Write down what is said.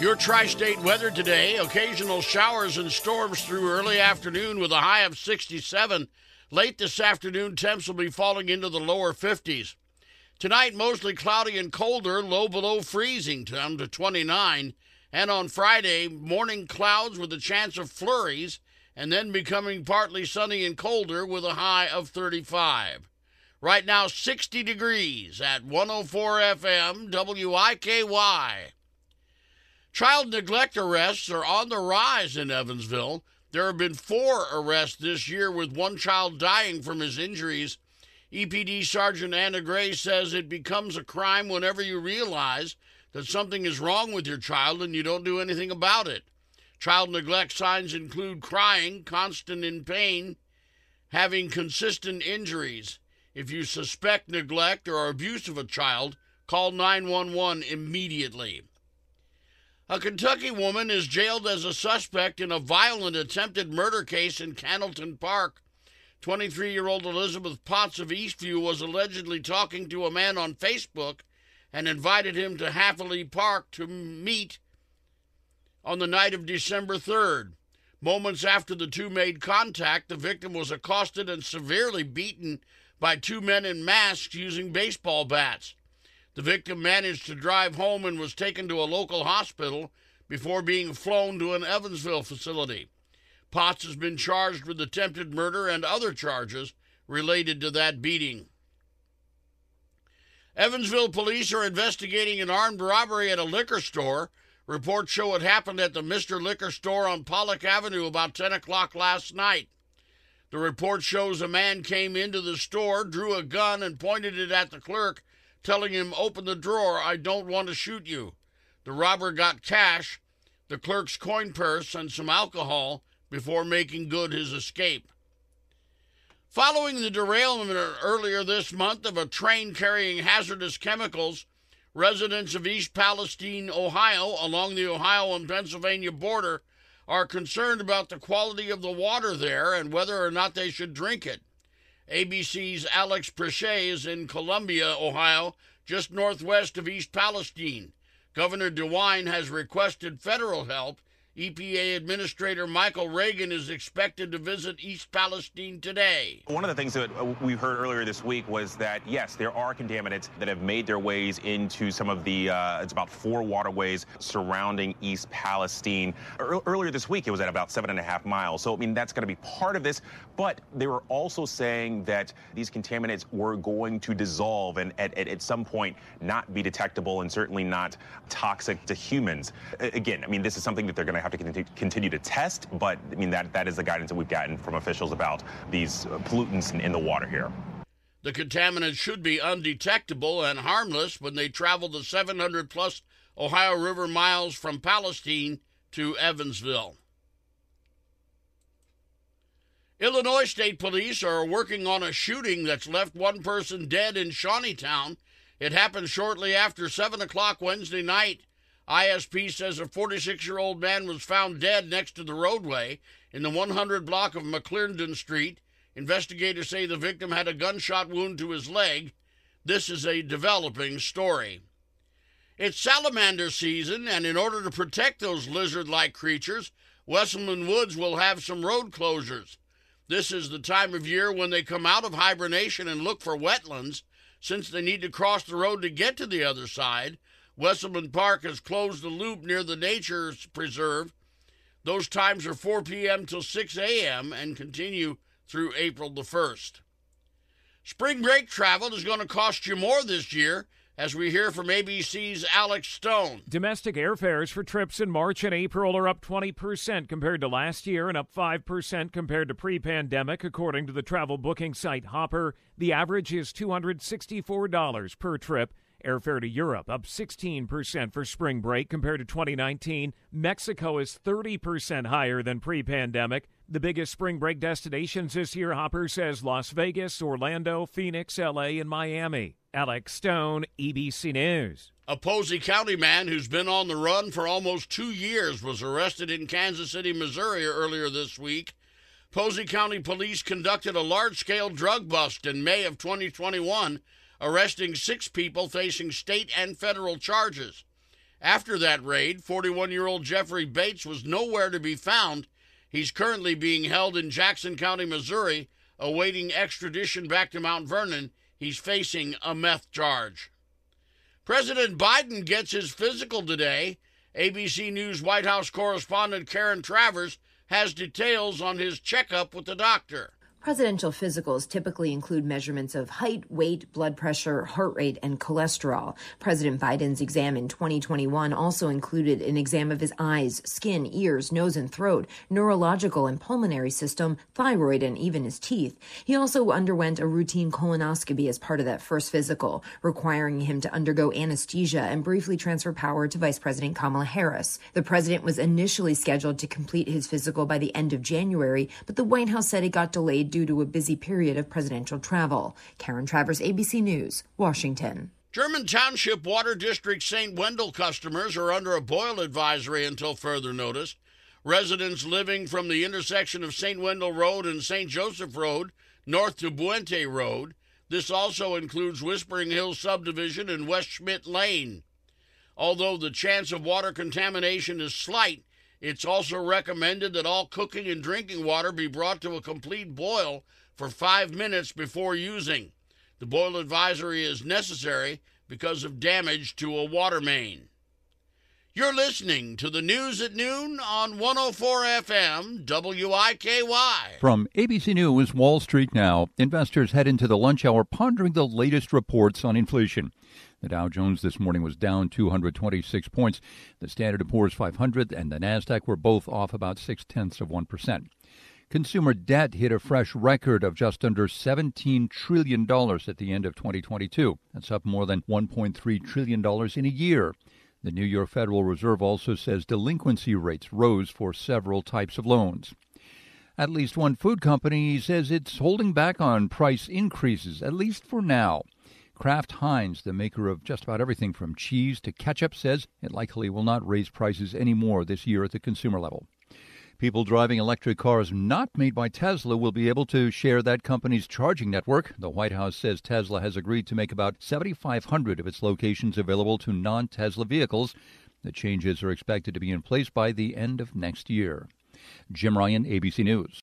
Your tri state weather today occasional showers and storms through early afternoon with a high of 67. Late this afternoon, temps will be falling into the lower 50s. Tonight, mostly cloudy and colder, low below freezing, down to 29. And on Friday, morning clouds with a chance of flurries, and then becoming partly sunny and colder with a high of 35. Right now, 60 degrees at 104 FM WIKY. Child neglect arrests are on the rise in Evansville. There have been four arrests this year, with one child dying from his injuries. EPD Sergeant Anna Gray says it becomes a crime whenever you realize that something is wrong with your child and you don't do anything about it. Child neglect signs include crying, constant in pain, having consistent injuries. If you suspect neglect or abuse of a child, call 911 immediately. A Kentucky woman is jailed as a suspect in a violent attempted murder case in Cannelton Park. 23 year old Elizabeth Potts of Eastview was allegedly talking to a man on Facebook and invited him to Happily Park to meet on the night of December 3rd. Moments after the two made contact, the victim was accosted and severely beaten by two men in masks using baseball bats. The victim managed to drive home and was taken to a local hospital before being flown to an Evansville facility. Potts has been charged with attempted murder and other charges related to that beating. Evansville police are investigating an armed robbery at a liquor store. Reports show it happened at the Mr. Liquor store on Pollock Avenue about 10 o'clock last night. The report shows a man came into the store, drew a gun, and pointed it at the clerk telling him, Open the drawer, I don't want to shoot you. The robber got cash, the clerk's coin purse, and some alcohol before making good his escape. Following the derailment earlier this month of a train carrying hazardous chemicals, residents of East Palestine, Ohio, along the Ohio and Pennsylvania border, are concerned about the quality of the water there and whether or not they should drink it. ABC's Alex Presha is in Columbiana, Ohio, just northwest of East Palestine. Governor DeWine has requested federal help EPA Administrator Michael Regan is expected to visit East Palestine today. One of the things that uh, we heard earlier this week was that, yes, there are contaminants that have made their ways into some of the, uh, it's about four waterways surrounding East Palestine. earlier this week, it was at about seven and a half miles. So, I mean, that's going to be part of this. But they were also saying that these contaminants were going to dissolve and at, at, at some point not be detectable and certainly not toxic to humans. Again, I mean, this is something that they're going to have to continue to test, but I mean, that, that is the guidance that we've gotten from officials about these uh, pollutants in, in the water here. The contaminants should be undetectable and harmless when they travel the 700 plus Ohio River miles from Palestine to Evansville. Illinois State Police are working on a shooting that's left one person dead in Shawneetown. It happened shortly after 7 o'clock Wednesday night. ISP says a 46 year old man was found dead next to the roadway in the 100 block of McClernand Street. Investigators say the victim had a gunshot wound to his leg. This is a developing story. It's salamander season, and in order to protect those lizard like creatures, Wesselman Woods will have some road closures. This is the time of year when they come out of hibernation and look for wetlands, since they need to cross the road to get to the other side, Wesselman Park has closed the loop near the Nature Preserve. Those times are 4 p.m. till 6 a.m. and continue through April the 1st. Spring break travel is going to cost you more this year, as we hear from ABC's Alex Stone. Domestic airfares for trips in March and April are up 20% compared to last year and up 5% compared to pre pandemic, according to the travel booking site Hopper. The average is $264 per trip Airfare to Europe up 16% for spring break compared to 2019. Mexico is 30% higher than pre pandemic. The biggest spring break destinations this year, Hopper says Las Vegas, Orlando, Phoenix, LA, and Miami. Alex Stone, ABC News. A Posey County man who's been on the run for almost two years was arrested in Kansas City, Missouri earlier this week. Posey County police conducted a large scale drug bust in May of 2021 arresting six people facing state and federal charges. After that raid, 41 year old Jeffrey Bates was nowhere to be found. He's currently being held in Jackson County, Missouri, awaiting extradition back to Mount Vernon. He's facing a meth charge. President Biden gets his physical today. ABC News White House correspondent Karen Travers has details on his checkup with the doctor. Presidential physicals typically include measurements of height, weight, blood pressure, heart rate, and cholesterol. President Biden's exam in 2021 also included an exam of his eyes, skin, ears, nose, and throat, neurological and pulmonary system, thyroid, and even his teeth. He also underwent a routine colonoscopy as part of that first physical, requiring him to undergo anesthesia and briefly transfer power to Vice President Kamala Harris. The president was initially scheduled to complete his physical by the end of January, but the White House said it got delayed due to a busy period of presidential travel. Karen Travers, ABC News, Washington. German Township Water District St. Wendel customers are under a boil advisory until further notice. Residents living from the intersection of St. Wendel Road and St. Joseph Road north to Buente Road. This also includes Whispering Hills Subdivision and West Schmidt Lane. Although the chance of water contamination is slight, it's also recommended that all cooking and drinking water be brought to a complete boil for five minutes before using. The boil advisory is necessary because of damage to a water main. You're listening to the news at noon on 104 FM WIKY. From ABC News Wall Street Now, investors head into the lunch hour pondering the latest reports on inflation. The Dow Jones this morning was down 226 points. The Standard & Poor's 500 and the Nasdaq were both off about six tenths of one percent. Consumer debt hit a fresh record of just under $17 trillion at the end of 2022. That's up more than $1.3 trillion in a year. The New York Federal Reserve also says delinquency rates rose for several types of loans. At least one food company says it's holding back on price increases, at least for now. Kraft Heinz, the maker of just about everything from cheese to ketchup, says it likely will not raise prices any more this year at the consumer level. People driving electric cars not made by Tesla will be able to share that company's charging network. The White House says Tesla has agreed to make about 7,500 of its locations available to non Tesla vehicles. The changes are expected to be in place by the end of next year. Jim Ryan, ABC News.